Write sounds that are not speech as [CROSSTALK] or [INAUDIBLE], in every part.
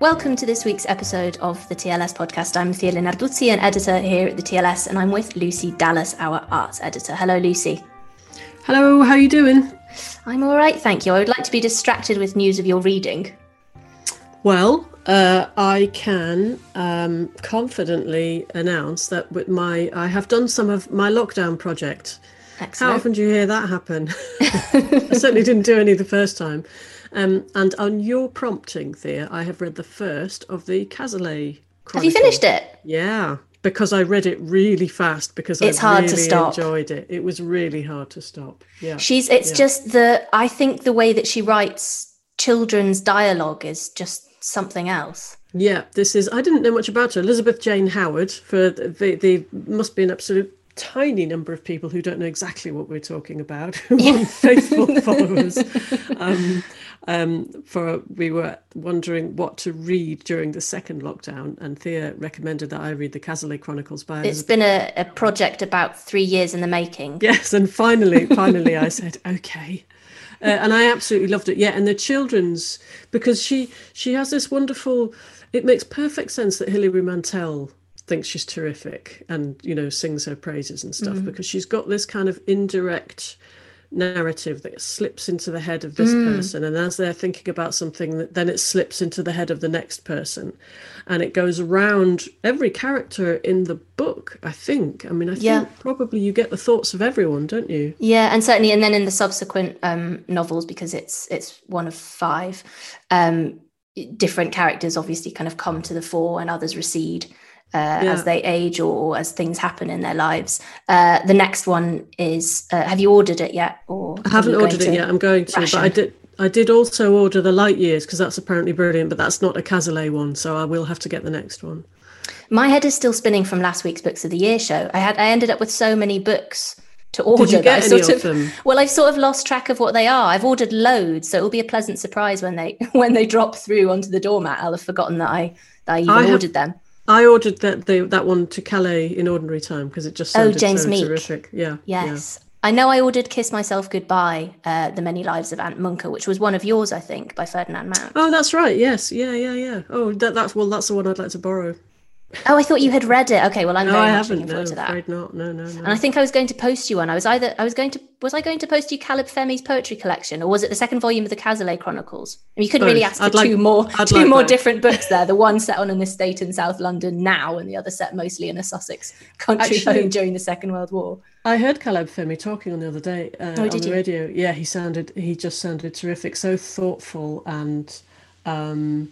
Welcome to this week's episode of the TLS podcast. I'm Thea Narduzzi, an editor here at the TLS, and I'm with Lucy Dallas, our arts editor. Hello, Lucy. Hello, how are you doing? I'm all right, thank you. I would like to be distracted with news of your reading. Well, uh, I can um, confidently announce that with my I have done some of my lockdown project. Excellent. How often do you hear that happen? [LAUGHS] I certainly didn't do any the first time. Um, and on your prompting, Thea, I have read the first of the Cazalet Have you finished it? Yeah, because I read it really fast because It's I hard really to stop. enjoyed it. It was really hard to stop. Yeah. She's it's Yeah. just the I think the way that she writes children's dialogue is just something else. Yeah, this is. I didn't know much about her. Elizabeth Jane Howard. For the, the must be an absolute tiny number of people who don't know exactly what we're talking about. [LAUGHS] Who are faithful [LAUGHS] followers. Um, um, for we were wondering what to read during the second lockdown, and Thea recommended that I read the Cazalet Chronicles by It's been a, a project about three years in the making. Yes, and finally, finally, I said okay, uh, and I absolutely loved it. Yeah, and the children's because she she has this wonderful. It makes perfect sense that Hilary Mantel thinks she's terrific and you know sings her praises and stuff because she's got this kind of indirect narrative that slips into the head of this person and as they're thinking about something then it slips into the head of the next person. And it goes around every character in the book i think. I mean i Yeah. think probably you get the thoughts of everyone don't you? Yeah, and certainly, and then in the subsequent um, novels, because it's it's one of five, um, different characters obviously kind of come to the fore, and others recede uh, Yeah. as they age or, or as things happen in their lives. Uh, the next one is. Uh, have you ordered it yet? Or i haven't ordered it yet i'm going to but i did i did also order the light years because that's apparently brilliant but that's not a Cazalet one so i will have to get the next one My head is still spinning from last week's Books of the Year show. I had I ended up with so many books to order. did you get any sort of them Well, I've sort of lost track of what they are. I've ordered loads, so it will be a pleasant surprise when they [LAUGHS] when they drop through onto the doormat. I'll have forgotten that I that I even I have- ordered them. I ordered that the, that one to Calais in ordinary time because it just Oh, sounded James so Meek. terrific. Yeah. yeah. Yes, I know. I ordered "Kiss Myself Goodbye," uh, "The Many Lives of Aunt Munca," which was one of yours, I think, by Ferdinand Mount. Oh, that's right. Yes. Yeah. Yeah. Yeah. Oh, that, that's well. That's the one I'd like to borrow. Oh, I thought you had read it. Okay, well, I'm No, very I much haven't. looking No, forward to that. afraid not. No. No. No. And I think I was going to post you one. I was either I was going to was I going to post you Caleb Femi's poetry collection, or was it the second volume of the Cazalet Chronicles? And you couldn't really ask for I'd like- two more I'd two like more both. different books there. The one set on an estate in South London now, and the other set mostly in a Sussex country Actually- home during the Second World War. I heard Caleb Femi talking on the other day uh, Oh, on the you? radio. Yeah, he sounded. He just sounded terrific. So thoughtful and. um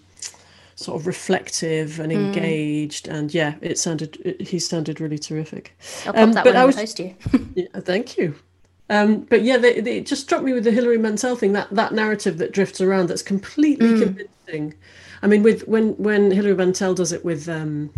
sort of reflective and Hmm. engaged and yeah it sounded it, he sounded really terrific I'll pop Um, that but one I was- the post to you. [LAUGHS] Yeah, thank you. Um, but yeah, they, they, it just struck me with the Hilary Mantel thing that that narrative that drifts around that's completely Mm. convincing. I mean, with when when Hilary Mantel does it with um,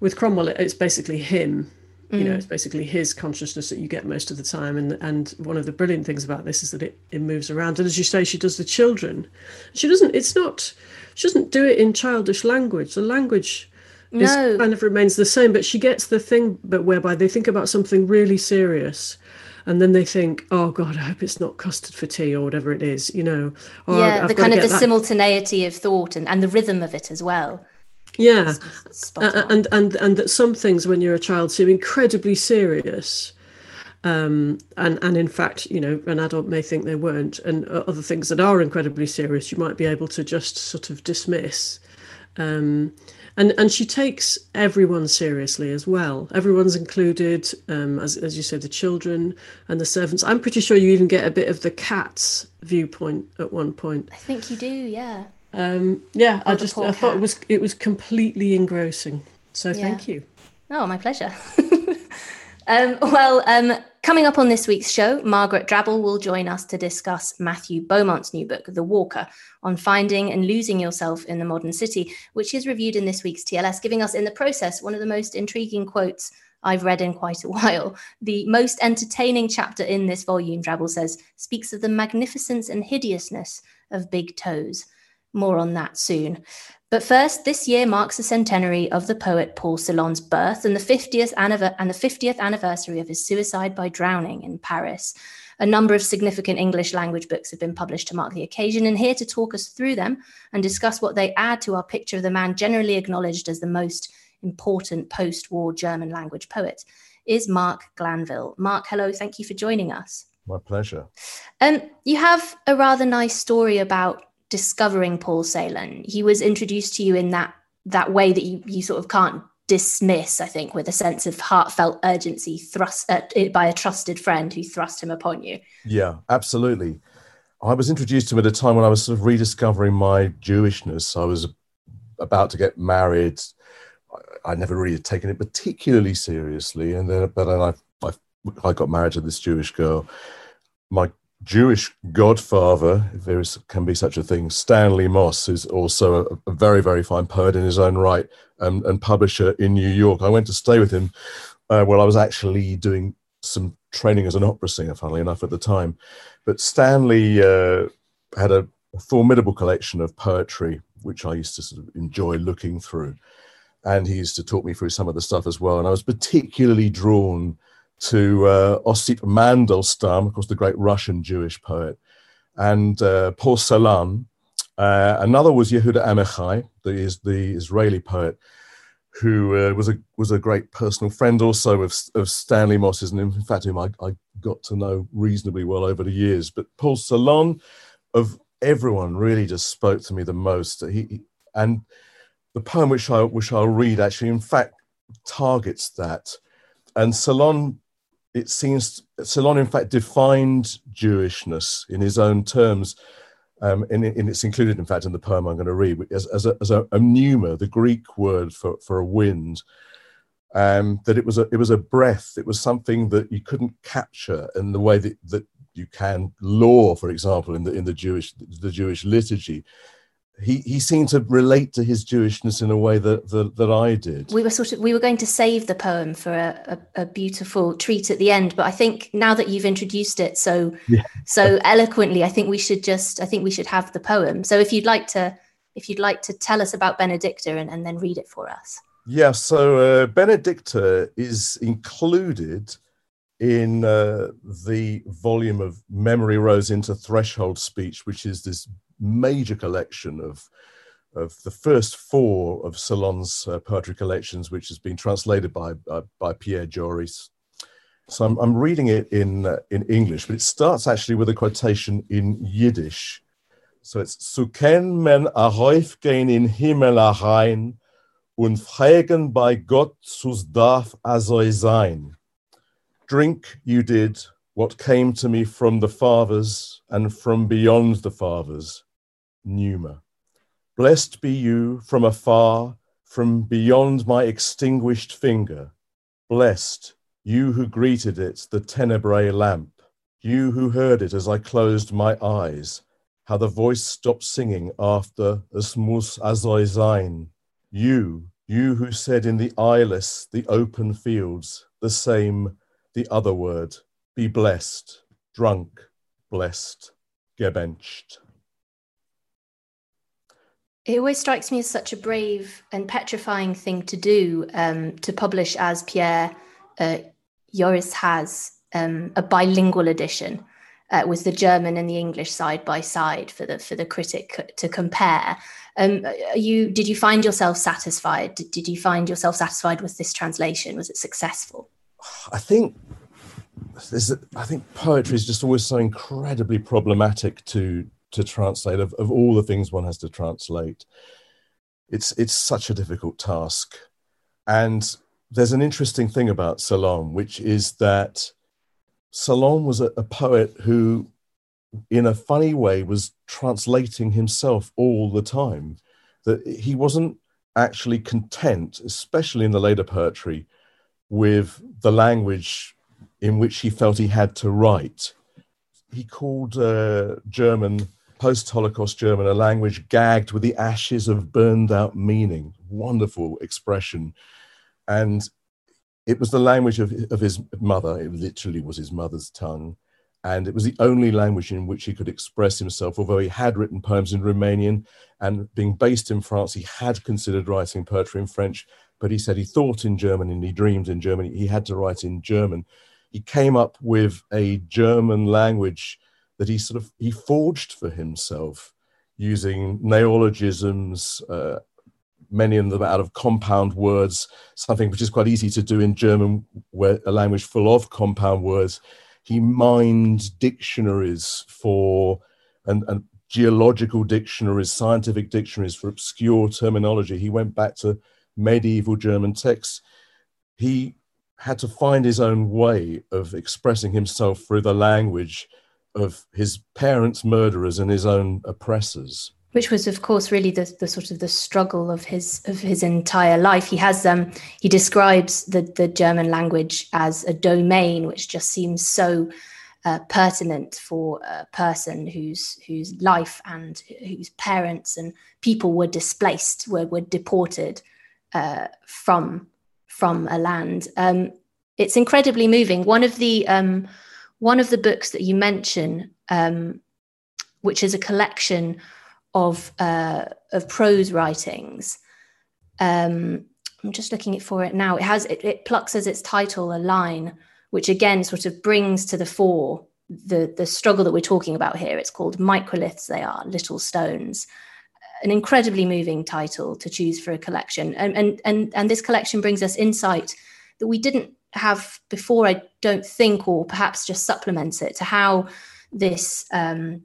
with Cromwell, it- it's basically him. You Mm. know, it's basically his consciousness that you get most of the time. And and one of the brilliant things about this is that it, it moves around. And as you say, she does the children. She doesn't. It's not. She doesn't do it in childish language. The language no. kind of remains the same, but she gets the thing, but whereby they think about something really serious, and then they think, "Oh God, I hope it's not custard for tea or whatever it is," you know. yeah, the kind of the that. simultaneity of thought and, and the rhythm of it as well. Yeah, uh, and and and that some things when you're a child seem incredibly serious, um, and and in fact, you know, an adult may think they weren't, and other things that are incredibly serious, you might be able to just sort of dismiss. Um, and and she takes everyone seriously as well. Everyone's included, um, as as you say, the children and the servants. I'm pretty sure you even get a bit of the cat's viewpoint at one point. I think you do, yeah. Um, yeah, I just I cat. thought it was it was completely engrossing. So yeah. thank you. Oh, my pleasure. [LAUGHS] um, well, um, Coming up on this week's show, Margaret Drabble will join us to discuss Matthew Beaumont's new book, The Walker, on finding and losing yourself in the modern city, which is reviewed in this week's TLS, giving us in the process one of the most intriguing quotes I've read in quite a [LAUGHS] while. The most entertaining chapter in this volume, Drabble says, speaks of the magnificence and hideousness of big toes. More on that soon. But first, this year marks the centenary of the poet Paul Celan's birth and the 50th, anniver- and the 50th anniversary of his suicide by drowning in Paris. A number of significant English language books have been published to mark the occasion, and here to talk us through them and discuss what they add to our picture of the man generally acknowledged as the most important post war German language poet is Mark Glanville. Mark, hello, thank you for joining us. My pleasure. Um, you have a rather nice story about discovering Paul Celan. He was introduced to you in that that way that you you sort of can't dismiss. I think with a sense of heartfelt urgency thrust uh, by a trusted friend who thrust him upon you. Yeah, absolutely. I was introduced to him at a time when I was sort of rediscovering my Jewishness. I was about to get married. I, I never really had taken it particularly seriously, and then but then I, I I got married to this Jewish girl. My Jewish godfather, if there is, can be such a thing, Stanley Moss is also a, a very, very fine poet in his own right and, and, publisher in New York. I went to stay with him uh, while I was actually doing some training as an opera singer, funnily enough, at the time. But Stanley uh, had a, a formidable collection of poetry, which I used to sort of enjoy looking through. And he used to talk me through some of the stuff as well. And I was particularly drawn to uh, Osip Mandelstam, of course, the great Russian Jewish poet, and uh, Paul Celan. Uh, another was Yehuda Amichai, the, is the Israeli poet, who uh, was a was a great personal friend also of, of Stanley Moss's, and in fact, whom I, I got to know reasonably well over the years. But Paul Celan, of everyone, really just spoke to me the most. He, and the poem which I which I'll read actually, in fact, targets that. And Celan it seems Celan, in fact, defined Jewishness in his own terms. Um, and, and, it's included, in fact, in the poem I'm going to read, as, as, a, as a, a pneuma, the Greek word for, for a wind. Um, that it was a it was a breath. It was something that you couldn't capture in the way that, that you can law, for example, in the in the Jewish the Jewish liturgy he, he seemed to relate to his Jewishness in a way that, that, that I did. We were sort of we were going to save the poem for a, a, a beautiful treat at the end, but I think now that you've introduced it so yeah. so eloquently, I think we should just I think we should have the poem. So if you'd like to if you'd like to tell us about Benedicta and, and then read it for us. Yeah, so uh, Benedicta is included in uh, the volume of Memory Rose into Threshold Speech, which is this major collection of of the first four of Celan's uh, poetry collections, which has been translated by uh, by Pierre Joris. So I'm, I'm reading it in uh, in English, but it starts actually with a quotation in Yiddish. So it's Suken men gehen in Himmel herein und fragen bei Gott zus darf also sein. Drink you did what came to me from the fathers and from beyond the fathers pneuma. Blessed be you from afar, from beyond my extinguished finger. Blessed, you who greeted it, the tenebrae lamp, you who heard it as I closed my eyes, how the voice stopped singing after also sein. You, you who said in the eyeless, the open fields, the same, the other word, be blessed, drunk, blessed, gebenched. It always strikes me as such a brave and petrifying thing to do um, to publish as Pierre uh, Joris has um, a bilingual edition uh, with the German and the English side by side for the for the critic to compare. Um, you did you find yourself satisfied? Did, did you find yourself satisfied with this translation? Was it successful? I think I think poetry is just always so incredibly problematic to to translate. Of, of all the things one has to translate, it's it's such a difficult task. And there's an interesting thing about Celan, which is that Celan was a, a poet who, in a funny way, was translating himself all the time. That he wasn't actually content, especially in the later poetry, with the language in which he felt he had to write. He called uh, German, post Holocaust German, a language gagged with the ashes of burned out meaning. Wonderful expression. And it was the language of, of his mother. It literally was his mother's tongue. And it was the only language in which he could express himself, although he had written poems in Romanian. And being based in France, he had considered writing poetry in French, but he said he thought in German and he dreamed in German. He had to write in German. He came up with a German language that he sort of he forged for himself using neologisms, uh, many of them out of compound words, something which is quite easy to do in German, where a language full of compound words. He mined dictionaries for and, and geological dictionaries, scientific dictionaries for obscure terminology. He went back to medieval German texts. He had to find his own way of expressing himself through the language of his parents' murderers and his own oppressors. Which was of course really the, the sort of the struggle of his of his entire life. He has um he describes the the german language as a domain which just seems so uh, pertinent for a person whose whose life and whose parents and people were displaced were, were deported uh, from from a land. Um, it's incredibly moving. One of the um, one of the books that you mention um, which is a collection of uh, of prose writings. Um, I'm just looking for it now. It has it, it plucks as its title a line which again sort of brings to the fore the the struggle that we're talking about here. It's called microliths. They are little stones. An incredibly moving title to choose for a collection, and and and and this collection brings us insight that we didn't have before. I don't think, or perhaps just supplements it to how this um,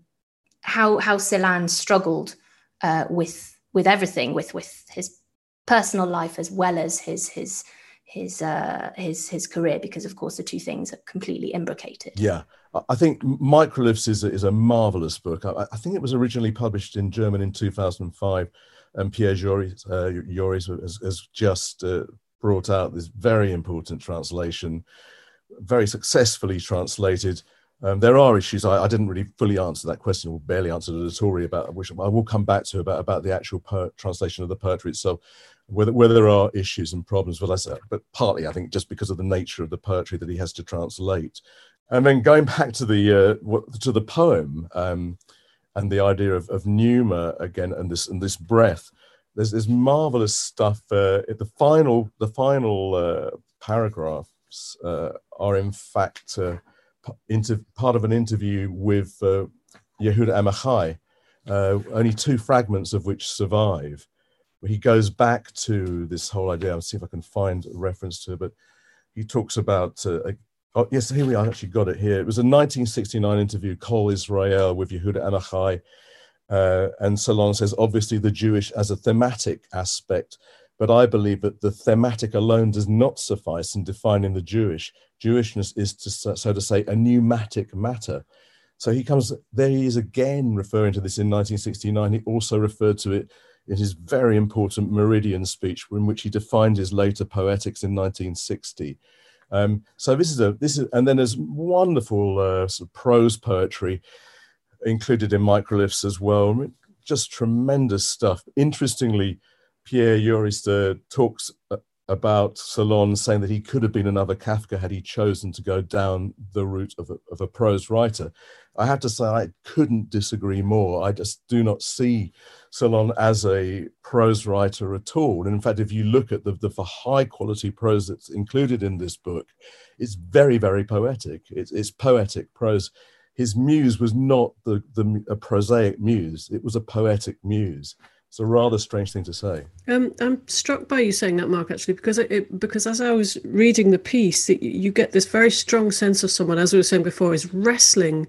how how Celan struggled uh, with with everything, with with his personal life as well as his his his uh, his his career, because of course the two things are completely imbricated. Yeah, I think Microliths is a, is a marvelous book. I, I, think it was originally published in German in 2005, and Pierre Joris, uh, Joris has, has, just uh, brought out this very important translation, very successfully translated. Um, there are issues. I, I, didn't really fully answer that question, or barely answered it at all. About which I will come back to about about the actual per- translation of the poetry itself, whether there are issues and problems. But I said, but partly I think just because of the nature of the poetry that he has to translate, and then going back to the uh, to the poem um, and the idea of, of pneuma again and this and this breath. There's this marvelous stuff. Uh, the final the final uh, paragraphs uh, are in fact uh, into part of an interview with uh, Yehuda Amichai, uh, only two fragments of which survive. He goes back to this whole idea. I'll see if I can find a reference to it, but he talks about. Uh, oh, yes, here we are. I actually got it here. It was a 1969 interview, Kol Israel, with Yehuda Amichai. Uh, and Celan says, obviously, the Jewish as a thematic aspect but I believe that the thematic alone does not suffice in defining the Jewish. Jewishness is, to, so to say, a pneumatic matter. So he comes, there he is again referring to this in 1969. He also referred to it in his very important Meridian speech, in which he defined his later poetics in 1960. Um, so this is a this is, and then there's wonderful uh, sort of prose poetry included in microliths as well. Just tremendous stuff. Interestingly, Pierre Joris uh, talks uh, about Celan saying that he could have been another Kafka had he chosen to go down the route of a, of a prose writer. I have to say, I couldn't disagree more. I just do not see Celan as a prose writer at all. And in fact, if you look at the, the high quality prose that's included in this book, it's very, very poetic. It's, it's poetic prose. His muse was not the, the a prosaic muse; it was a poetic muse. It's a rather strange thing to say. Um, I'm struck by you saying that, Mark, actually, because it, because as I was reading the piece, it, you get this very strong sense of someone, as we were saying before, is wrestling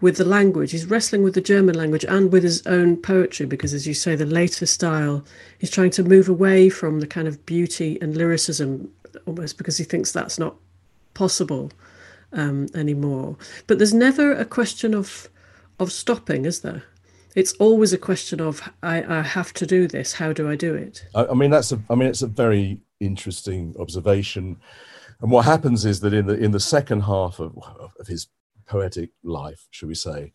with the language. He's wrestling with the German language and with his own poetry, because as you say, the later style, he's trying to move away from the kind of beauty and lyricism, almost because he thinks that's not possible um, anymore. But there's never a question of of stopping, is there? it's always a question of I, I have to do this. How do I do it? I, I mean, that's a. I mean, it's a very interesting observation. And what happens is that in the in the second half of, of his poetic life, should we say,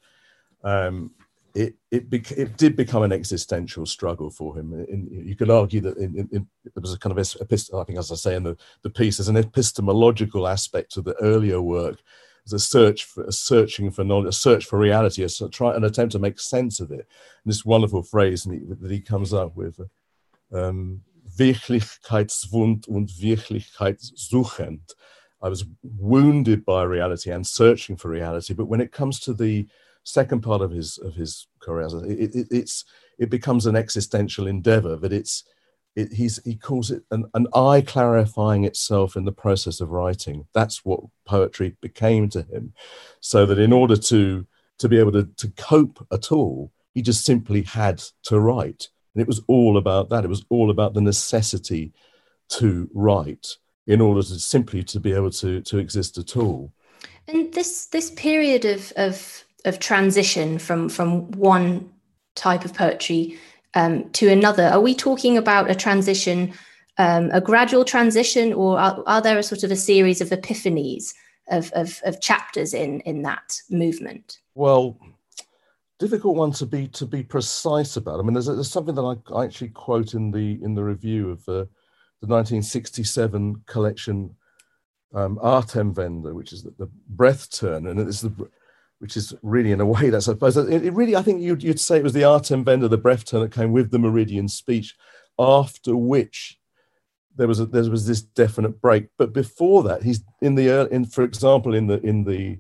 um, it it, bec- it did become an existential struggle for him. In, you could argue that in, in, there was a kind of epist- I think, as I say in the, the piece, there's an epistemological aspect to the earlier work as a search for a searching for knowledge, a search for reality, a try an attempt to make sense of it. And this wonderful phrase that he comes up with, um, Wirklichkeitswund und Wirklichkeitssuchend. I was wounded by reality and searching for reality. But when it comes to the second part of his of his career, it, it, it's it becomes an existential endeavor. That it's it, he's, he calls it an, an eye clarifying itself in the process of writing. That's what poetry became to him. So that in order to, to be able to, to cope at all, he just simply had to write. And it was all about that. It was all about the necessity to write in order to simply to be able to, to exist at all. And this this period of of of transition from from one type of poetry um, to another. Are we talking about a transition, um, a gradual transition, or are, are, there a sort of a series of epiphanies of, of, of chapters in in that movement? Well, difficult one to be to be precise about. I mean, there's, there's something that I, I, actually quote in the in the review of the, the 1967 collection um, Atemwende, which is the, the breath turn, and it's the which is really in a [LAUGHS] way that's I suppose it, it really I think you'd, you'd say it was the Atemwende, the breath turn that came with the Meridian speech, after which there was a, there was this definite break. But before that, he's in the in for example in the in the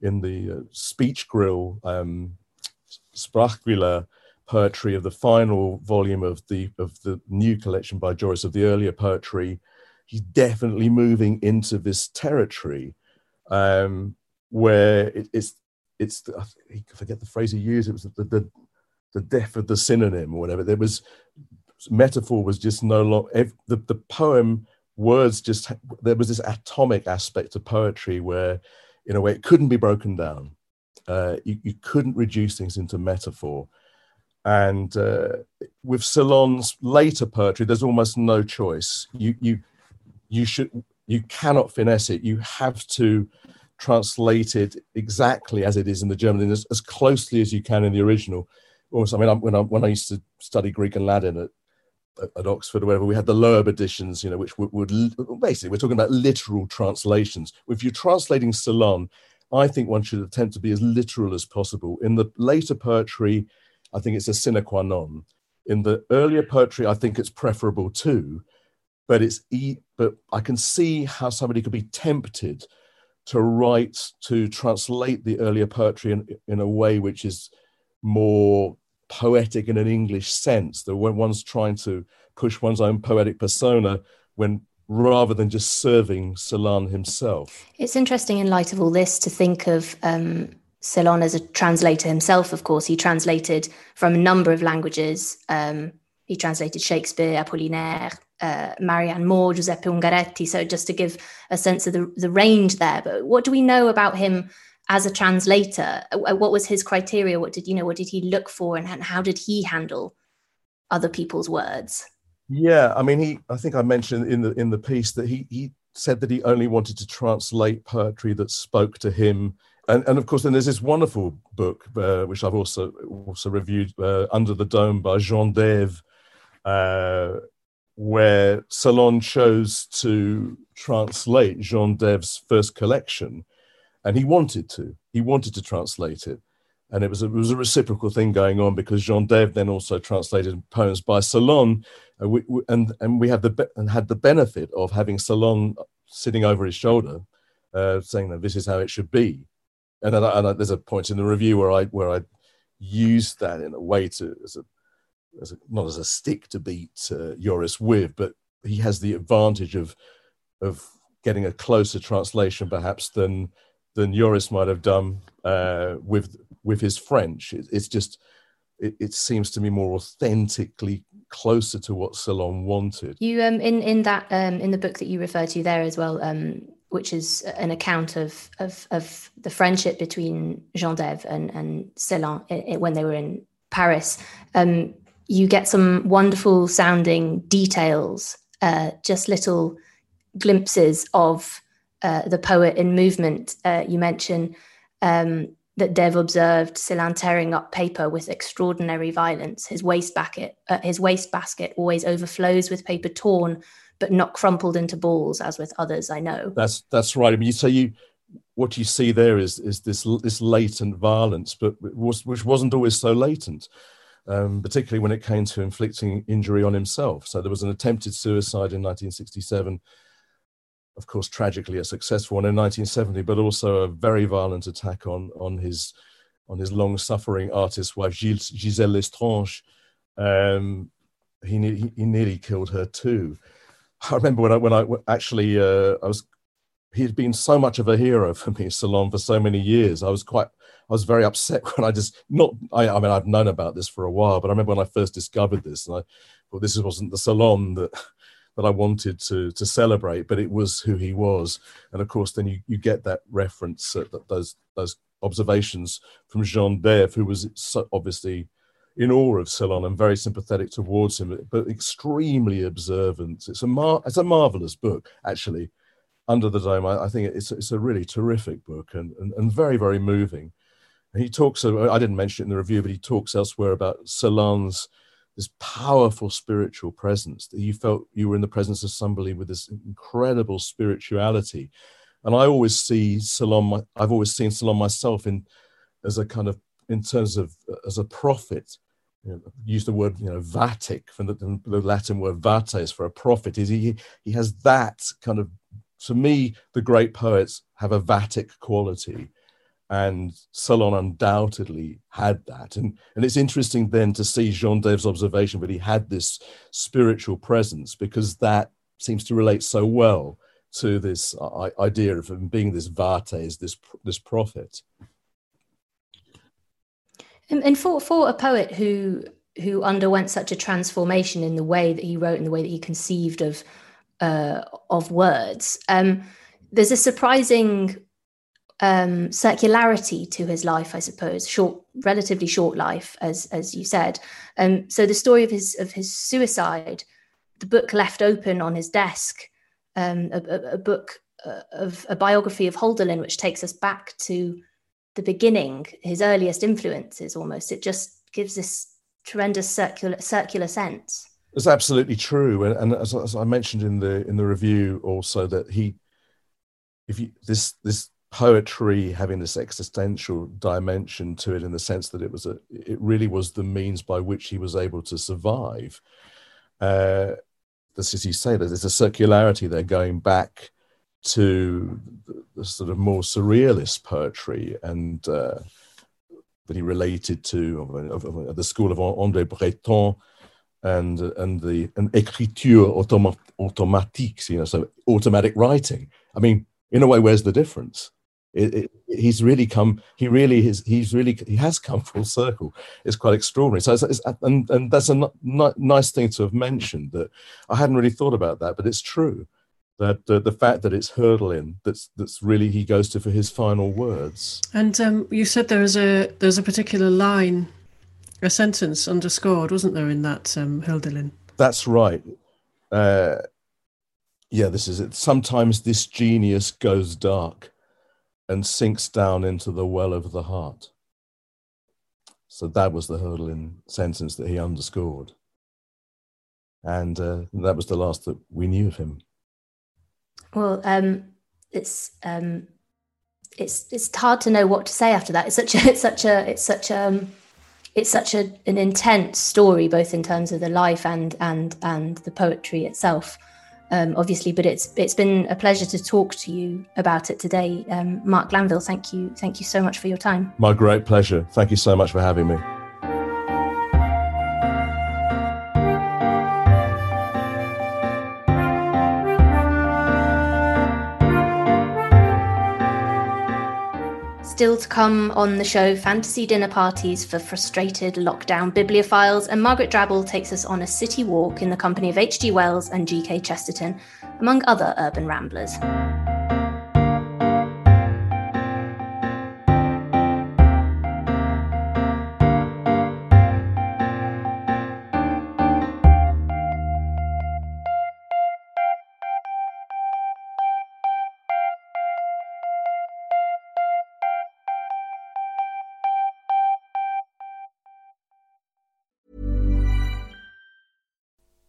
in the uh, speech grille um, poetry of the final volume of the of the new collection by Joris of the earlier poetry, he's definitely moving into this territory um, where it, it's it's I forget the phrase he used. It was the the, the death of the synonym or whatever. There was metaphor was just no longer the the poem words just there was this atomic aspect of poetry where in a way it couldn't be broken down. Uh, you, you couldn't reduce things into metaphor. And uh, with Celan's later poetry, there's almost no choice. You you you should you cannot finesse it. You have to translated exactly as it is in the German, as, as closely as you can in the original. Almost, I mean, when I, when I used to study Greek and Latin at, at Oxford or wherever, we had the Loeb editions, you know, which would, would, basically we're talking about literal translations. If you're translating Celan, I think one should attempt to be as literal as possible. In the later poetry, I think it's a sine qua non. In the earlier poetry, I think it's preferable too, but it's e- but I can see how somebody could be tempted to write, to translate the earlier poetry in, in a way which is more poetic in an English sense, that when one's trying to push one's own poetic persona, when rather than just serving Celan himself. It's interesting in light of all this to think of um, Celan as a translator himself, of course. He translated from a number of languages. Um, he translated Shakespeare, Apollinaire, uh, Marianne Moore, Giuseppe Ungaretti. So just to give a sense of the, the range there. But what do we know about him as a translator? Uh, what was his criteria? What did you know? What did he look for, and how did he handle other people's words? Yeah, I mean, he. I think I mentioned in the in the piece that he he said that he only wanted to translate poetry that spoke to him. And, and of course, then there's this wonderful book uh, which I've also also reviewed, uh, Under the Dome by Jean Daive, uh, where Celan chose to translate Jean Daive's first collection, and he wanted to. He wanted to translate it, and it was a, it was a reciprocal thing going on because Jean Daive then also translated poems by Celan, and we, and, and we had the and had the benefit of having Celan sitting over his shoulder, uh, saying that this is how it should be, and, and, and there's a point in the review where I where I used that in a way to as a as a, not as a stick to beat uh, Joris with, but he has the advantage of of getting a closer translation perhaps than than Joris might have done uh, with with his French. It, it's just it, it, seems to me more authentically closer to what Celan wanted. You um in in that um in the book that you refer to there as well um which is an account of of of the friendship between Jean Daive and and Celan when they were in Paris. Um, you get some wonderful sounding details, uh, just little glimpses of uh, the poet in movement. Uh, you mention um, that Daive observed Celan tearing up paper with extraordinary violence. His waste basket, uh, his waste basket always overflows with paper torn, but not crumpled into balls, as with others I know. That's that's right. I mean, you say you what you see there is is this this latent violence, but was, which wasn't always so latent um, particularly when it came to inflicting injury on himself. So there was an attempted suicide in 1967, of course, tragically a successful one in 1970, but also a very violent attack on on his on his long-suffering artist wife Giselle Lestrange. Um, he, he, he nearly killed her too. I remember when I when I actually uh, I was he had been so much of a hero [LAUGHS] for me, Celan, for so many years. I was quite I was very upset [LAUGHS] when I just not. I, I mean, I've known about this for a while, but I remember when I first discovered this, and I well, this wasn't the Celan that [LAUGHS] that I wanted to to celebrate, but it was who he was, and of course, then you you get that reference, uh, that those those observations from Jean Daive, who was so obviously in awe of Celan and very sympathetic towards him, but extremely observant. It's a mar- it's a marvelous book, actually. Under the Dome, I, I think it's it's a really terrific book and, and, and very very moving he talks, uh, I didn't mention it in the review, but he talks elsewhere about Celan's this powerful spiritual presence that you felt you were in the presence of somebody with this incredible spirituality. And I always see Celan, I've always seen Celan myself in as a kind of, in terms of, uh, as a prophet. You know, use the word, you know, vatic from the, the Latin word vates for a prophet. Is he? He has that kind of. To me, the great poets have a vatic quality, and Celan undoubtedly had that. And, and it's interesting then to see Jean Daive's observation, that he had this spiritual presence because that seems to relate so well to this uh, idea of him being this vates, this, this prophet. And, and for, for a poet who who underwent such a transformation in the way that he wrote and the way that he conceived of uh, of words, um, there's a surprising um, circularity to his life, I suppose, short, relatively short life, as as you said. Um, so the story of his of his suicide, the book left open on his desk, um, a, a, a, book uh, of a biography of Hölderlin, which takes us back to the beginning, his earliest influences. Almost, it just gives this tremendous circular circular sense. It's absolutely true, and, and as, as I mentioned in the in the review, also that he, if you this this poetry having this existential dimension to it in the sense that it was a it really was the means by which he was able to survive uh this as you say there's a circularity there going back to the, the sort of more surrealist poetry and uh, that he related to of, of, of the school of André Breton and and the an écriture automatique you know so automatic writing. I mean in a way where's the difference? It, it, he's really come he really is he's really he has come full circle. It's quite extraordinary. So it's, it's, and and that's a n- n- nice thing to have mentioned that i hadn't really thought about that but it's true that uh, the fact that it's Hölderlin that's that's really he goes to for his final words. And um, you said there is a there's a particular line a sentence underscored wasn't there in that um, Hölderlin that's right uh, yeah this is it sometimes this genius goes dark and sinks down into the well of the heart. So that was the Hölderlin sentence that he underscored. and uh, that was the last that we knew of him. Well, um, it's um, it's it's hard to know what to say after that. It's such a it's such a it's such a um, it's such a, an intense story, both in terms of the life and and and the poetry itself. Um, obviously, but it's it's been a pleasure to talk to you about it today, um, Mark Glanville. Thank you, thank you so much for your time. My great pleasure. Thank you so much for having me. Still to come on the show, fantasy dinner parties for frustrated lockdown bibliophiles, and Margaret Drabble takes us on a city walk in the company of H.G. Wells and G.K. Chesterton, among other urban ramblers.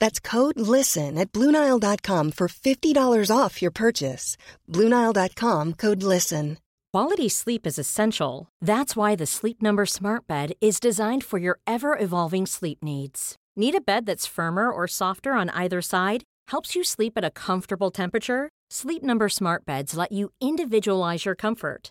That's code LISTEN at Bluenile.com for $50 off your purchase. Bluenile.com code LISTEN. Quality sleep is essential. That's why the Sleep Number Smart Bed is designed for your ever evolving sleep needs. Need a bed that's firmer or softer on either side? Helps you sleep at a comfortable temperature? Sleep Number Smart Beds let you individualize your comfort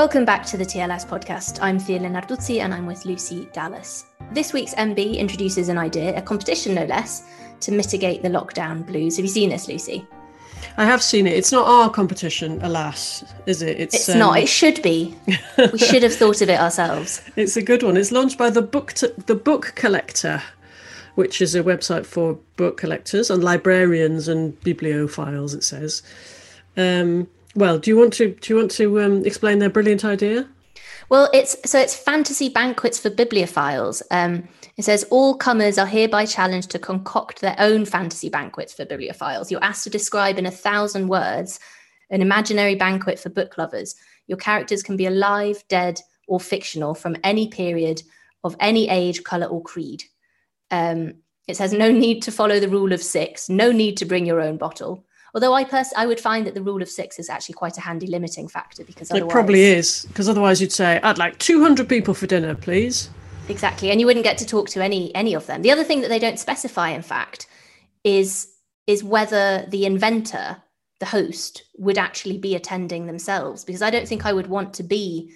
Welcome back to the TLS podcast. I'm Thea Narduzzi and I'm with Lucy Dallas. This week's NB introduces an idea, a competition no less, to mitigate the lockdown blues. Have you seen this, Lucy? I have seen it. It's not our competition, alas, is it? It's, it's um... not. It should be. we [LAUGHS] should have thought of it ourselves. It's a good one. It's launched by the book to, the Book Collector, which is a website for book collectors and librarians and bibliophiles. It says. Um, well, do you want to do you want to um, explain their brilliant idea? Well, it's so it's fantasy banquets for bibliophiles. Um, it says all comers are hereby challenged to concoct their own fantasy banquets for bibliophiles. You're asked to describe in a thousand words an imaginary banquet for book lovers. Your characters can be alive, dead, or fictional from any period of any age, color, or creed. Um, it says no need to follow the rule of six, no need to bring your own bottle. Although I pers- I would find that the rule of six is actually quite a handy limiting factor because It probably is, because otherwise you'd say, I'd like 200 people for dinner, please. Exactly. And you wouldn't get to talk to any any of them. The other thing that they don't specify, in fact, is is whether the inventor, the host, would actually be attending themselves. Because I don't think I would want to be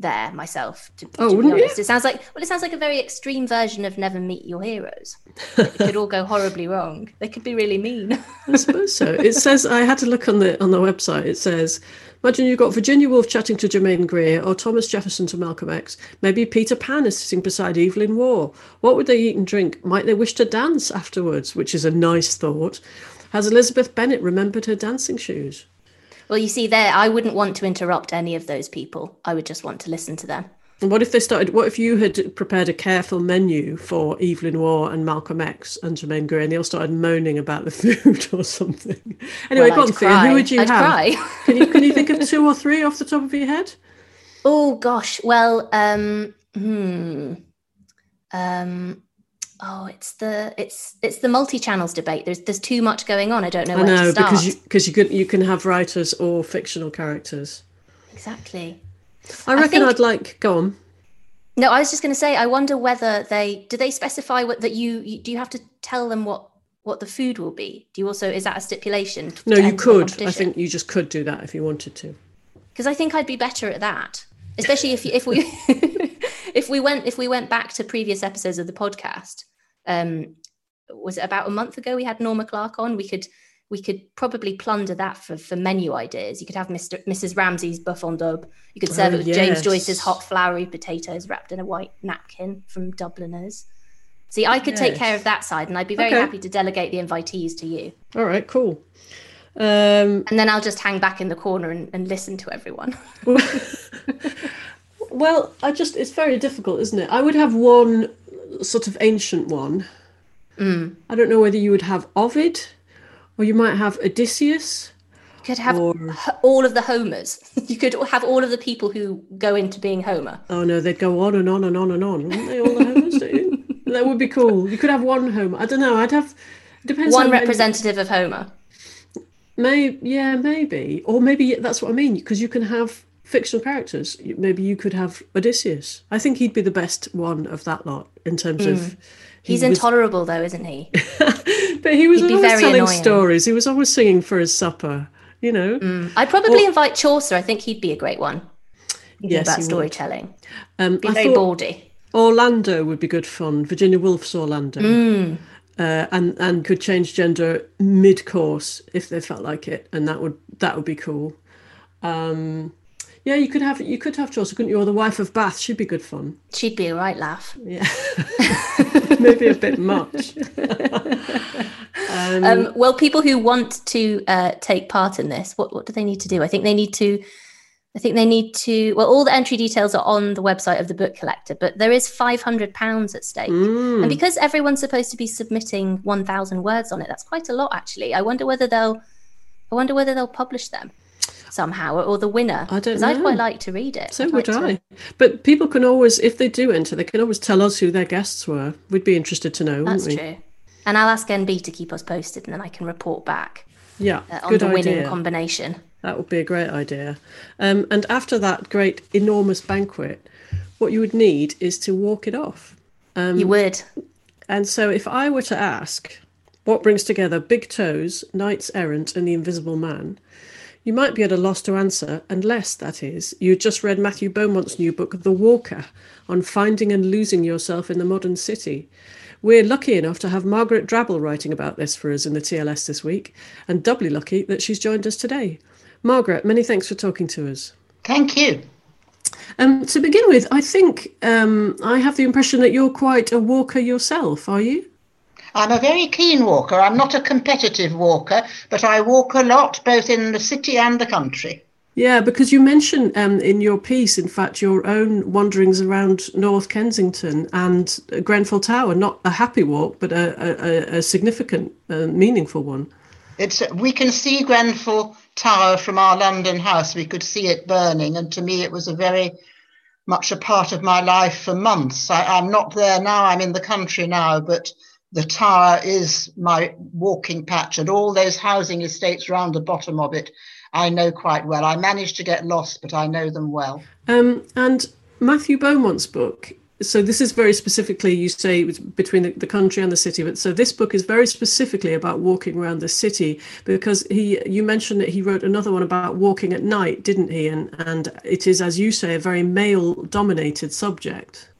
there myself. To, Oh, to be wouldn't you? it sounds like well, it sounds like a very extreme version of Never Meet Your Heroes. it could all go horribly wrong. They could be really mean. I suppose so. It [LAUGHS] says I had to look on the on the website. It says, imagine you've got Virginia Woolf chatting to Germaine Greer, or Thomas Jefferson to Malcolm X. Maybe Peter Pan is sitting beside Evelyn Waugh. What would they eat and drink? Might they wish to dance afterwards? Which is a nice thought. Has Elizabeth Bennet remembered her dancing shoes? Well, you see, there, I wouldn't want to interrupt any of those people. I would just want to listen to them. And what if they started? What if you had prepared a careful menu for Evelyn Waugh and Malcolm X and Germaine Greer, and they all started moaning about the [LAUGHS] food or something? Anyway, Well, go on, Thea. Who would you I'd have? cry. Can you can you think of [LAUGHS] two or three off the top of your head? Oh gosh. Well, um, hmm. Um, oh, it's the it's it's the multi-channels debate. There's there's too much going on. I don't know I where know to start. because you because you could you can have writers or fictional characters. Exactly. I reckon think- I'd like go on. No, I was just going to say. I wonder whether they do they specify what that you, you do you have to tell them what what the food will be. Do you also is that a stipulation? No, you could. I think you just could do that if you wanted to. because I think I'd be better at that, especially if if we [LAUGHS] if we went if we went back to previous episodes of the podcast. Um, was it about a month ago we had Norma Clark on? We could we could probably plunder that for for menu ideas. You could have Mr. Mrs. Ramsay's boeuf en daube. You could serve Oh, it with James. Joyce's hot floury potatoes wrapped in a white napkin from Dubliners. See, I could take care of that side, and I'd be very Okay. happy to delegate the invitees to you. All right, cool. Um, And then I'll just hang back in the corner and, and listen to everyone. [LAUGHS] [LAUGHS] well, I just it's very difficult, isn't it? I would have one sort of ancient one. Mm. I don't know whether you would have Ovid, or you might have Odysseus. You could have Or- all of the Homers. [LAUGHS] You could have all of the people who go into being Homer. Oh no, they'd go on and on and on and on, wouldn't they? All the Homers, don't you? [LAUGHS] That would be cool. You could have one Homer. I don't know. I'd have. Depends. One how many- representative of Homer. May yeah, maybe, or maybe that's what I mean because you can have fictional characters. Maybe you could have Odysseus. I think he'd be the best one of that lot in terms of. Mm. He's was- intolerable, though, isn't he? [LAUGHS] but he was always telling annoying. stories. He was always singing for his supper. You know. I'd probably invite Chaucer. I think he'd be a great one. Yes, about storytelling. Um, Be I very baldy. Orlando would be good fun. Virginia Woolf's Orlando. Mm. Uh, and and could change gender mid course if they felt like it, and that would that would be cool. Um, yeah, you could have you could have Chaucer, couldn't you? Or the wife of Bath, she'd be good fun. She'd be a right laugh. Yeah, [LAUGHS] maybe a bit much. [LAUGHS] Um, well, people who want to uh, take part in this, what, what do they need to do? I think they need to. I think they need to. Well, all the entry details are on the website of the book collector, but there is five hundred pounds at stake, Mm. and because everyone's supposed to be submitting one thousand words on it, that's quite a lot, actually. I wonder whether they'll. I wonder whether they'll publish them somehow, or, or the winner. I don't 'Cause I'd quite like to read it. So I'd would like to- I. But people can always, if they do enter, they can always tell us who their guests were. We'd be interested to know, wouldn't That's true. And I'll ask NB to keep us posted, and then I can report back Yeah, uh, on good the winning idea. combination. That would be a great idea. Um, and after that great, enormous banquet, what you would need is to walk it off. Um, you would. And so, if I were to ask what brings together Big Toes, Knights Errant, and the Invisible Man, you might be at a loss to answer, unless, that is, you had just read Matthew Beaumont's new book, The Walker, on finding and losing yourself in the modern city. We're lucky enough to have Margaret Drabble writing about this for us in the TLS this week, and doubly lucky that she's joined us today. Margaret, many thanks for talking to us. Thank you. Um, to begin with, I think um, I have the impression that you're quite a walker yourself, are you? I'm a very keen walker. I'm not a competitive walker, but I walk a lot, both in the city and the country. Yeah, because you mentioned um, in your piece, in fact, your own wanderings around North Kensington and Grenfell Tower. Not a happy walk, but a, a, a significant, uh, meaningful one. It's we can see Grenfell Tower from our London house. We could see it burning, and to me, it was a very much a part of my life for months. I, I'm not there now. I'm in the country now, but the tower is my walking patch, and all those housing estates round the bottom of it, I know quite well. I managed to get lost, but I know them well. Um, and Matthew Beaumont's book. So this is very specifically, you say, between the, the country and the city. But so this book is very specifically about walking around the city because he, you mentioned that he wrote another one about walking at night, didn't he? And and it is, as you say, a very male-dominated subject.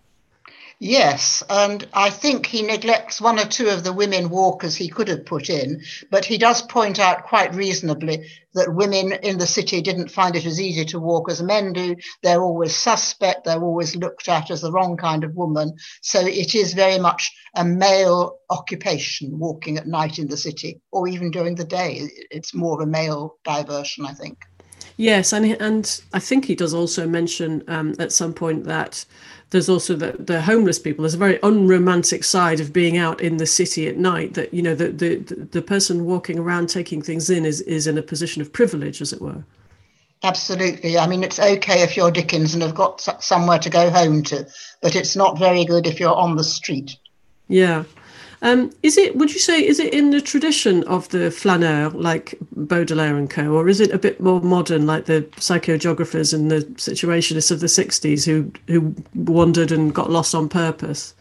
Yes, and I think he neglects one or two of the women walkers he could have put in, but he does point out quite reasonably that women in the city didn't find it as easy to walk as men do. They're always suspect, they're always looked at as the wrong kind of woman. So it is very much a male occupation walking at night in the city, or even during the day. It's more of a male diversion, I think. Yes, and and I think he does also mention um, at some point that there's also the, the homeless people. There's a very unromantic side of being out in the city at night. That you know the the the person walking around taking things in is is in a position of privilege, as it were. Absolutely. I mean, it's okay if you're Dickens and have got somewhere to go home to, but it's not very good if you're on the street. Yeah. Um, is it? Would you say is it in the tradition of the flaneur, like Baudelaire and co, or is it a bit more modern, like the psychogeographers and the situationists of the '60s who who wandered and got lost on purpose?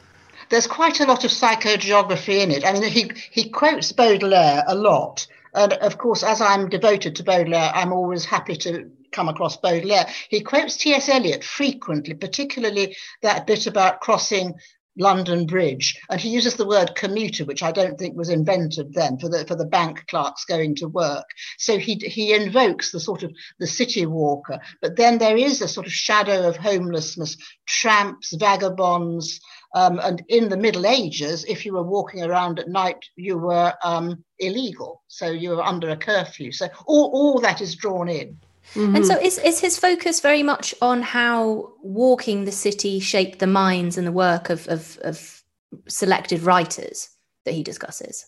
There's quite a lot of psychogeography in it. I mean, he he quotes Baudelaire a lot, and of course, as I'm devoted to Baudelaire, I'm always happy to come across Baudelaire. He quotes T.S. Eliot frequently, particularly that bit about crossing London Bridge, and he uses the word commuter, which I don't think was invented then for the for the bank clerks going to work. So he he invokes the sort of the city walker, but then there is a sort of shadow of homelessness, tramps, vagabonds, um, and in the Middle Ages, if you were walking around at night, you were um, illegal, so you were under a curfew. So all all that is drawn in. Mm-hmm. And so is, is his focus very much on how walking the city shaped the minds and the work of, of, of selected writers that he discusses?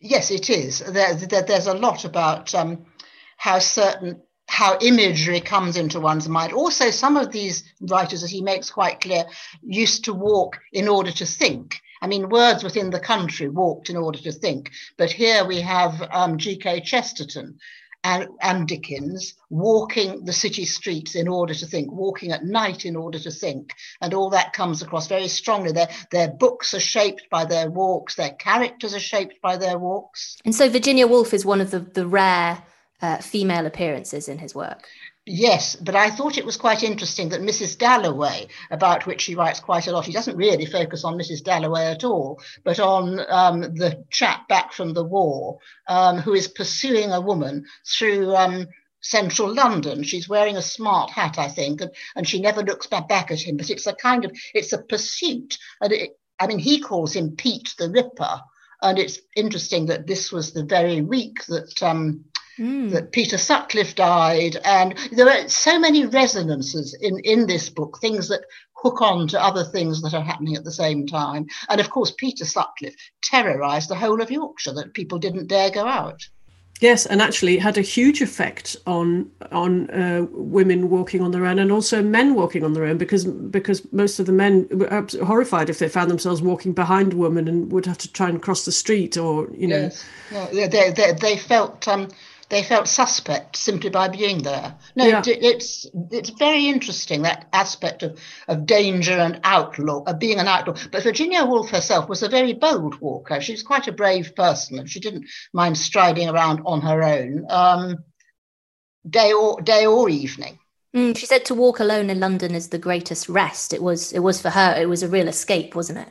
Yes, it is. There, there, there's a lot about um, how certain how imagery comes into one's mind. Also, some of these writers, as he makes quite clear, used to walk in order to think. I mean, Wordsworth in the country walked in order to think, but here we have um, G.K. Chesterton, and, and Dickens walking the city streets in order to think, walking at night in order to think. And all that comes across very strongly. Their, their books are shaped by their walks, their characters are shaped by their walks. And so Virginia Woolf is one of the, the rare uh, female appearances in his work. Yes, but I thought it was quite interesting that Mrs. Dalloway, about which he writes quite a lot, he doesn't really focus on Mrs. Dalloway at all, but on um, the chap back from the war um, who is pursuing a woman through um, central London. She's wearing a smart hat, I think, and, and she never looks back at him. But it's a kind of it's a pursuit, and it, I mean he calls him Pete the Ripper, and it's interesting that this was the very week that um, mm. that Peter Sutcliffe died. And there are so many resonances in, in this book, things that hook on to other things that are happening at the same time. And of course, Peter Sutcliffe terrorized the whole of Yorkshire that people didn't dare go out. Yes, and actually it had a huge effect on on uh, women walking on their own and also men walking on their own because because most of the men were horrified if they found themselves walking behind a woman and would have to try and cross the street or you know. Yes. they, they, they felt um, they felt suspect simply by being there. No, yeah. it, it's it's very interesting that aspect of, of danger and outlaw, of being an outlaw. But Virginia Woolf herself was a very bold walker. She was quite a brave person, and she didn't mind striding around on her own, um, day or day or evening. Mm, she said to walk alone in London is the greatest rest. It was it was for her. It was a real escape, wasn't it?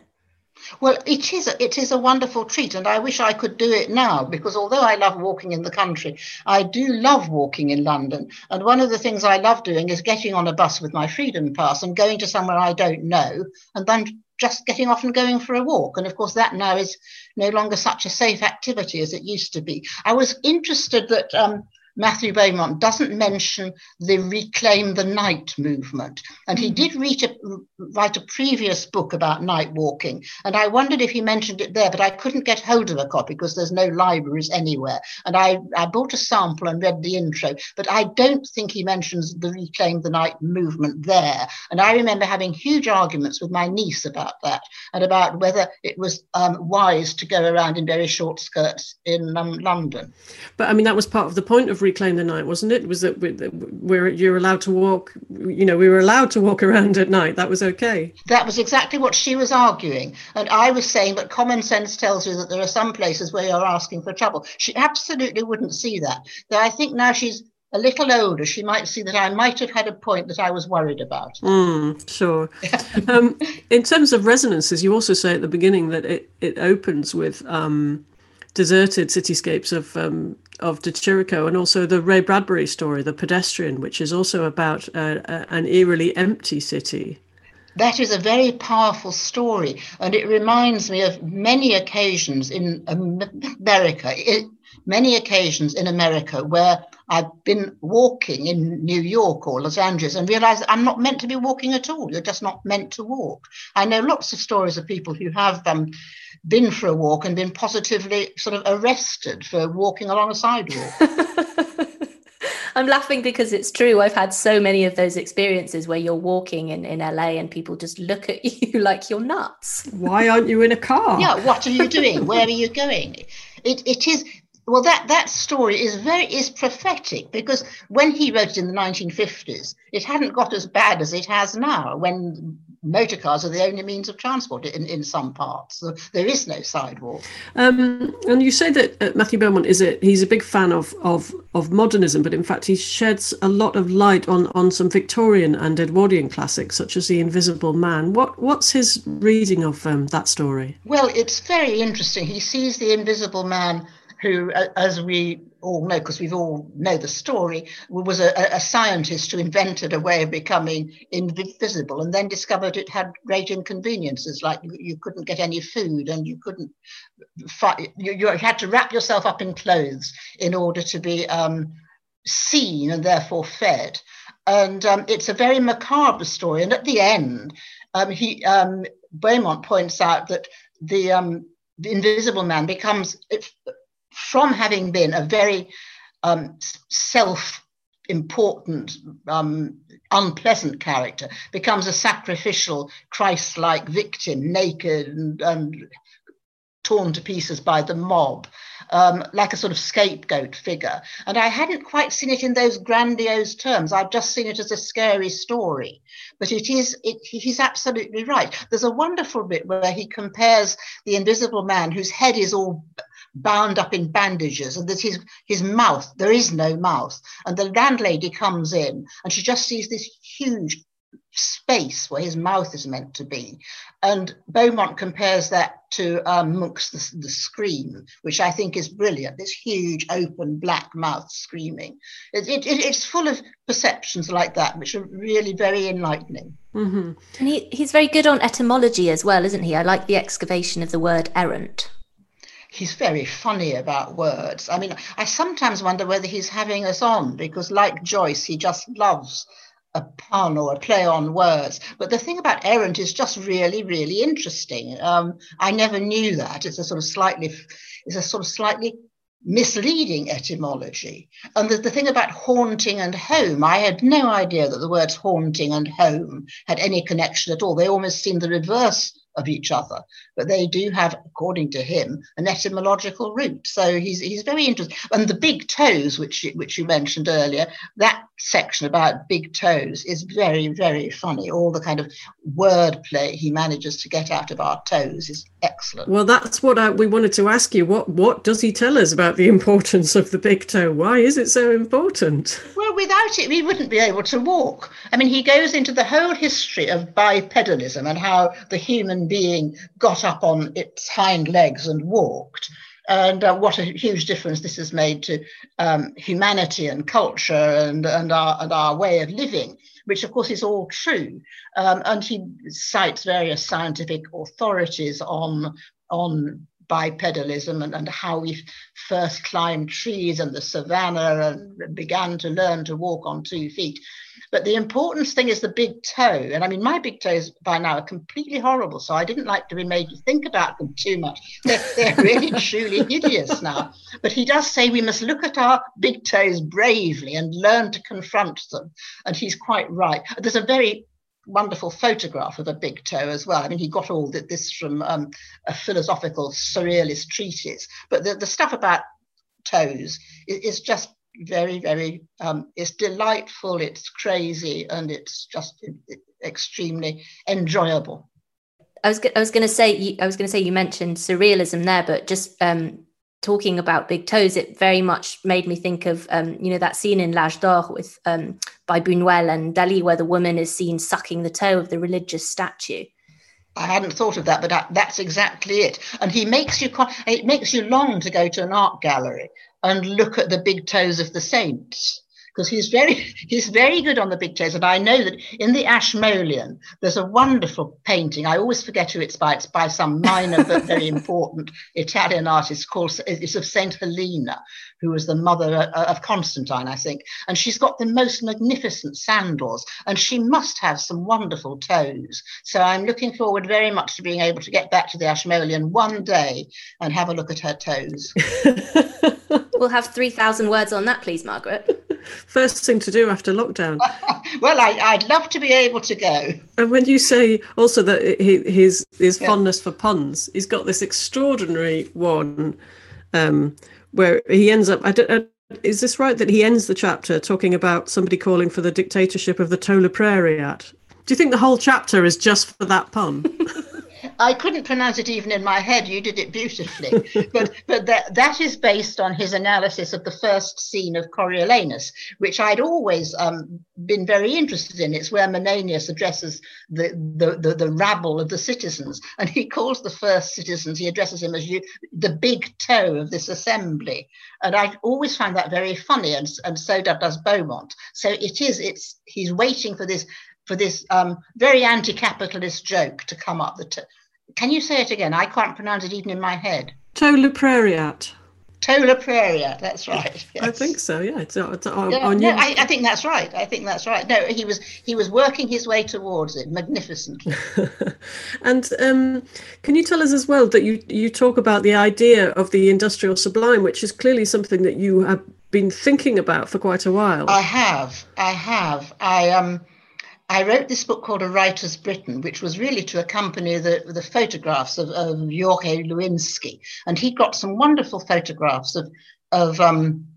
Well, it is it is a wonderful treat, and I wish I could do it now because although I love walking in the country, I do love walking in London. And one of the things I love doing is getting on a bus with my freedom pass and going to somewhere I don't know, and then just getting off and going for a walk. And of course, that now is no longer such a safe activity as it used to be. I was interested that um, Matthew Beaumont doesn't mention the Reclaim the Night movement. And he did a, write a previous book about night walking. And I wondered if he mentioned it there, but I couldn't get hold of a copy because there's no libraries anywhere. And I, I bought a sample and read the intro, but I don't think he mentions the Reclaim the Night movement there. And I remember having huge arguments with my niece about that and about whether it was um, wise to go around in very short skirts in um, London. But I mean, that was part of the point of reclaim the night, wasn't it? Was that we're you're allowed to walk? You know, we were allowed to walk around at night. That was okay. That was exactly what she was arguing, and I was saying that common sense tells you that there are some places where you're asking for trouble. She absolutely wouldn't see that. Though I think now she's a little older, she might see that I might have had a point that I was worried about. Mm, sure. [LAUGHS] um, in terms of resonances, you also say at the beginning that it, it opens with um, deserted cityscapes of um, of De Chirico, and also the Ray Bradbury story, The Pedestrian, which is also about uh, an eerily empty city. That is a very powerful story, and it reminds me of many occasions in America, many occasions in America where I've been walking in New York or Los Angeles and realized I'm not meant to be walking at all. You're just not meant to walk. I know lots of stories of people who have um, been for a walk and been positively sort of arrested for walking along a sidewalk. [LAUGHS] I'm laughing because it's true. I've had so many of those experiences where you're walking in, in LA and people just look at [LAUGHS] you like you're nuts. Why aren't you in a car? Yeah, what are you doing? Where are you going? It, it is well that that story is very is prophetic because when he wrote it in the 1950s it hadn't got as bad as it has now when motor cars are the only means of transport in, in some parts. So there is no sidewalk. Um, and you say that uh, Matthew Beaumont is a he's a big fan of, of of modernism, but in fact he sheds a lot of light on on some Victorian and Edwardian classics such as The Invisible Man. What what's his reading of um, that story? Well, it's very interesting. He sees the Invisible Man who, as we all know, because we've all know the story, was a, a, scientist who invented a way of becoming invisible and then discovered it had great inconveniences, like you couldn't get any food and you couldn't, fight, you, you had to wrap yourself up in clothes in order to be um, seen and therefore fed. And um, it's a very macabre story. And at the end, um, he um, Beaumont points out that the, um, the Invisible Man becomes from having been a very um, self important, um, unpleasant character, becomes a sacrificial, Christ like victim, naked and, and, torn to pieces by the mob. Um, like a sort of scapegoat figure. And I hadn't quite seen it in those grandiose terms. I've just seen it as a scary story. But it is, it, he's absolutely right. There's a wonderful bit where he compares the invisible man whose head is all bound up in bandages and that his his mouth there is no mouth and the landlady comes in and she just sees this huge space where his mouth is meant to be and beaumont compares that to um, Munch's the, the, Scream, which I think is brilliant. This huge, open, black mouth screaming. It, it, it's full of perceptions like that, which are really very enlightening. Mm-hmm. And he, he's very good on etymology as well, isn't he? I like the excavation of the word errant he's very funny about words. I mean, I sometimes wonder whether he's having us on because, like Joyce, he just loves a pun or a play on words. But the thing about errant is just really, really interesting. Um, I never knew that. It's a sort of slightly, it's a sort of slightly misleading etymology. And the, the thing about haunting and home, I had no idea that the words haunting and home had any connection at all. They almost seem the reverse of each other, but they do have, according to him, an etymological root. So he's he's very interesting. And the big toes, which which you mentioned earlier, that section about big toes is very very funny. All the kind of wordplay he manages to get out of our toes is excellent. Well, that's what I, we wanted to ask you. What what does he tell us about the [LAUGHS] importance of the big toe? Why is it so important? Well, without it, we wouldn't be able to walk. I mean, he goes into the whole history of bipedalism and how the human being got up on its hind legs and walked. And uh, what a huge difference this has made to um, humanity and culture and, and, our, and our way of living which of course is all true. Um, and he cites various scientific authorities on, on bipedalism and, and how we first climbed trees and the savannah and began to learn to walk on two feet. But the important thing is the big toe. And I mean, my big toes by now are completely horrible. So I didn't like to be made to think about them too much. They're, they're really, [LAUGHS] truly hideous now. But he does say we must look at our big toes bravely and learn to confront them. And he's quite right. There's a very wonderful photograph of a big toe as well. I mean, he got all this from um, a philosophical surrealist treatise. But the, the stuff about toes is, is just very, very, um, it's delightful, it's crazy, and it's just extremely enjoyable. I was, I was going to say, I was going to say, you mentioned surrealism there, but just um, talking about big toes, it very much made me think of, um, you know, that scene in L'Âge d'Or with um, by Buñuel and Dali, where the woman is seen sucking the toe of the religious statue. I hadn't thought of that, but that, that's exactly it. And he makes you it makes you long to go to an art gallery and look at the big toes of the saints because he's very [LAUGHS] he's very good on the big toes and i know that in the ashmolean there's a wonderful painting i always forget who it's by it's by some minor but very important [LAUGHS] italian artist called it's of saint helena who was the mother uh, of constantine i think and she's got the most magnificent sandals and she must have some wonderful toes. So i'm looking forward very much to being able to get back to the ashmolean one day and have a look at her toes. [LAUGHS] We'll have 3000 words on that please margaret First thing to do after lockdown. [LAUGHS] well, I, would love to be able to go. And when you say also that he, his his yeah. fondness for puns, he's got this extraordinary one um, where he ends up. I don't, uh, is this right that he ends the chapter talking about somebody calling for the dictatorship of the Tola Prairiat? Do you think the whole chapter is just for that pun? [LAUGHS] I couldn't pronounce it even in my head. You did it beautifully. [LAUGHS] but but that, that is based on his analysis of the first scene of Coriolanus, which I'd always um, been very interested in. It's where Menenius addresses the, the, the, the, rabble of the citizens. And he calls the first citizens, he addresses him as you, the big toe of this assembly. And I always found that very funny. And, and so does Beaumont. So it is, it's, he's waiting for this for this um, very anti-capitalist joke to come up. The t- Can you say it again? I can't pronounce it even in my head. Tola Prairiat. Tola Prairiat, that's right. Yes. I think so. Yeah, it's, it's on, yeah, no, I, I, think that's right. I think that's right. No, he was he was working his way towards it magnificently. [LAUGHS] and um, can you tell us as well that you you talk about the idea of the industrial sublime, which is clearly something that you have been thinking about for quite a while. I have. I have. I um I wrote this book called A Writer's Britain, which was really to accompany the, the photographs of, of Jorge Lewinski. And he got some wonderful photographs of, of um,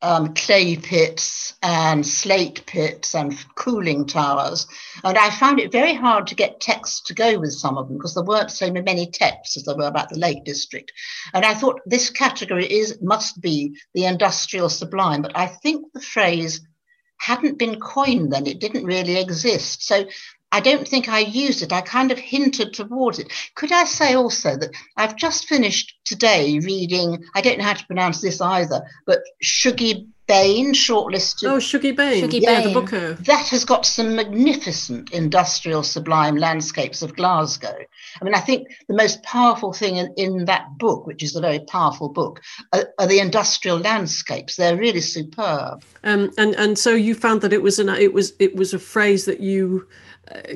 um, clay pits and slate pits and cooling towers. And I found it very hard to get texts to go with some of them because there weren't so many texts as there were about the Lake District. And I thought this category is must be the industrial sublime. But I think the phrase hadn't been coined then, it didn't really exist. So I don't think I used it. I kind of hinted towards it. Could I say also that I've just finished today reading, I don't know how to pronounce this either, but Shuggie Bain shortlisted. Oh, Shuggie Bain. Shuggie yeah, Bain. the booker. That has got some magnificent industrial sublime landscapes of Glasgow. I mean, I think the most powerful thing in, in that book, which is a very powerful book, are, are the industrial landscapes. They're really superb. Um, and and so you found that it was an it was it was a phrase that you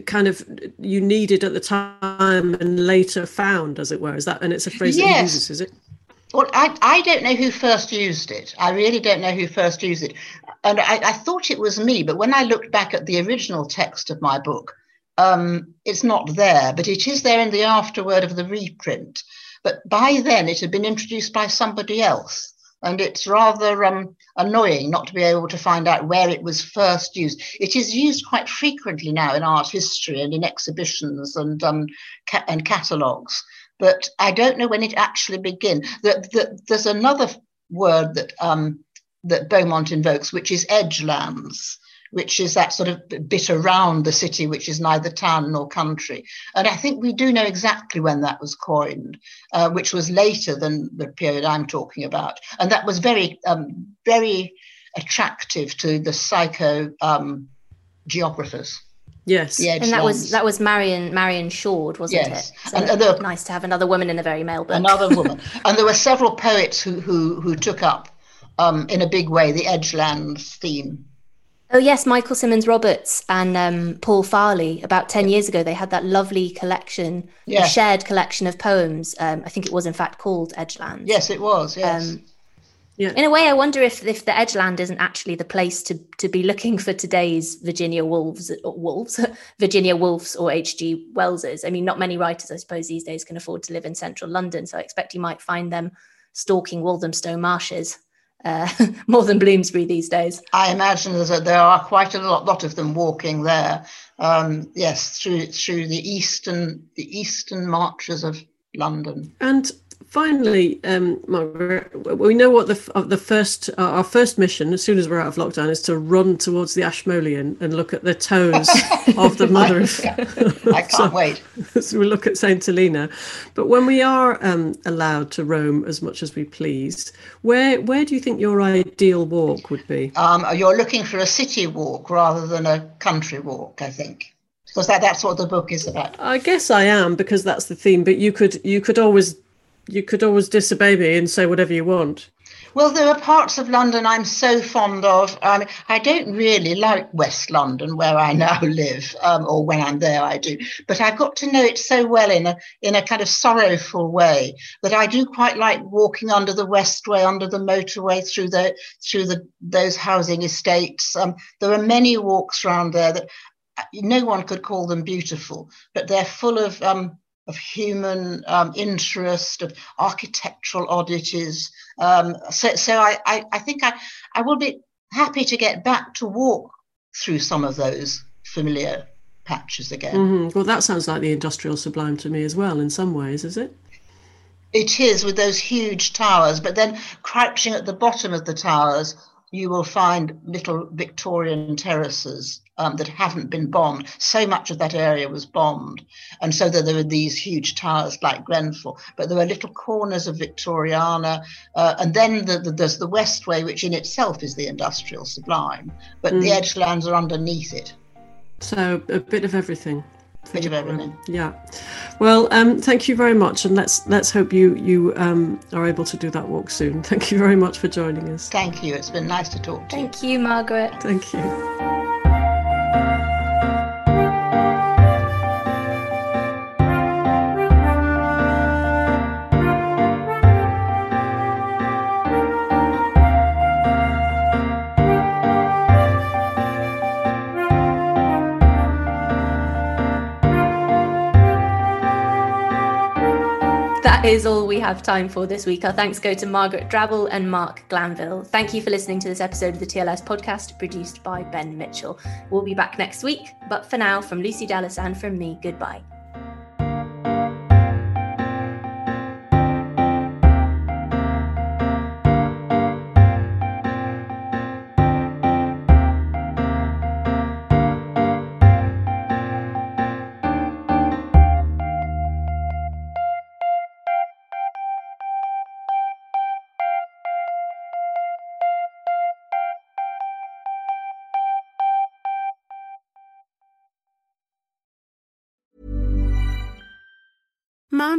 kind of you needed at the time and later found, as it were. Is that and it's a phrase yes. that uses, is it? Well, I, I don't know who first used it. I really don't know who first used it. And I, I thought it was me, but when I looked back at the original text of my book, um, it's not there, but it is there in the afterword of the reprint. But by then it had been introduced by somebody else. And it's rather um, annoying not to be able to find out where it was first used. It is used quite frequently now in art history and in exhibitions and, um, ca- and catalogues but I don't know when it actually began. That the, there's another word that um, that Beaumont invokes, which is edgelands, which is that sort of bit around the city, which is neither town nor country. And I think we do know exactly when that was coined, uh, which was later than the period I'm talking about, and that was very, um, very attractive to the psycho um, geographers. Yes, the and that was that was Marion Marion Shoard, wasn't Yes. it? So And- and the- nice to have another woman in a very male book. another woman. [LAUGHS] and there were several poets who who who took up um, in a big way the Edgelands theme. Oh yes, Michael Symmons Roberts and um, Paul Farley. About ten years ago, they had that lovely collection, a shared collection of poems. Um, I think it was in fact called Edgeland. Yes, it was. Yes. Um, yeah. in a way, I wonder if if the Edgeland isn't actually the place to to be looking for today's Virginia Wolves, or Wolves, [LAUGHS] Virginia Woolfs, or H.G. Wellses. I mean, not many writers, I suppose, these days can afford to live in central London, so I expect you might find them stalking Walthamstow marshes uh, [LAUGHS] more than Bloomsbury these days. I imagine there's a, there are quite a lot, lot of them walking there. Um, yes, through through the eastern the eastern marches of London. And finally, um, Margaret, we know what the uh, the first uh, our first mission as soon as we're out of lockdown is to run towards the Ashmolean and look at the toes [LAUGHS] of the mother of. [LAUGHS] I can't wait. so we look at Saint Helena, but when we are um, allowed to roam as much as we please, where where do you think your ideal walk would be? Um, you're looking for a city walk rather than a country walk, I think, because that, that's what the book is about. I guess I am because that's the theme. But you could you could always you could always disobey me and say whatever you want. Well, there are parts of London I'm so fond of. I mean, I don't really like West London, where I now [LAUGHS] live, um, or when I'm there, I do. But I've got to know it so well in a in a kind of sorrowful way that I do quite like walking under the Westway, under the motorway, through the through the those housing estates. Um, there are many walks around there that uh, no one could call them beautiful, but they're full of um, of human um, interest, of architectural oddities. Um, so, so I, I, I think I, I will be happy to get back to walk through some of those familiar patches again. hmm Well, that sounds like the industrial sublime to me as well. In some ways, is it? It is with those huge towers, but then crouching at the bottom of the towers, you will find little Victorian terraces um, that haven't been bombed. So much of that area was bombed. And so that there were these huge towers like Grenfell, but there were little corners of Victoriana. Uh, and then the, the, there's the Westway, which in itself is the industrial sublime, but the edgelands are underneath it. So a bit of everything. Bit of everything. Yeah. Well, um, thank you very much, and let's let's hope you you um, are able to do that walk soon. [LAUGHS] Thank you very much for joining us. Thank you. It's been nice to talk to you. Thank you, Margaret. Thank you. Is all we have time for this week. Our thanks go to Margaret Drabble and Mark Glanville. Thank you for listening to this episode of the TLS podcast produced by Ben Mitchell. We'll be back next week, but for now, from Lucy Dallas and from me, goodbye.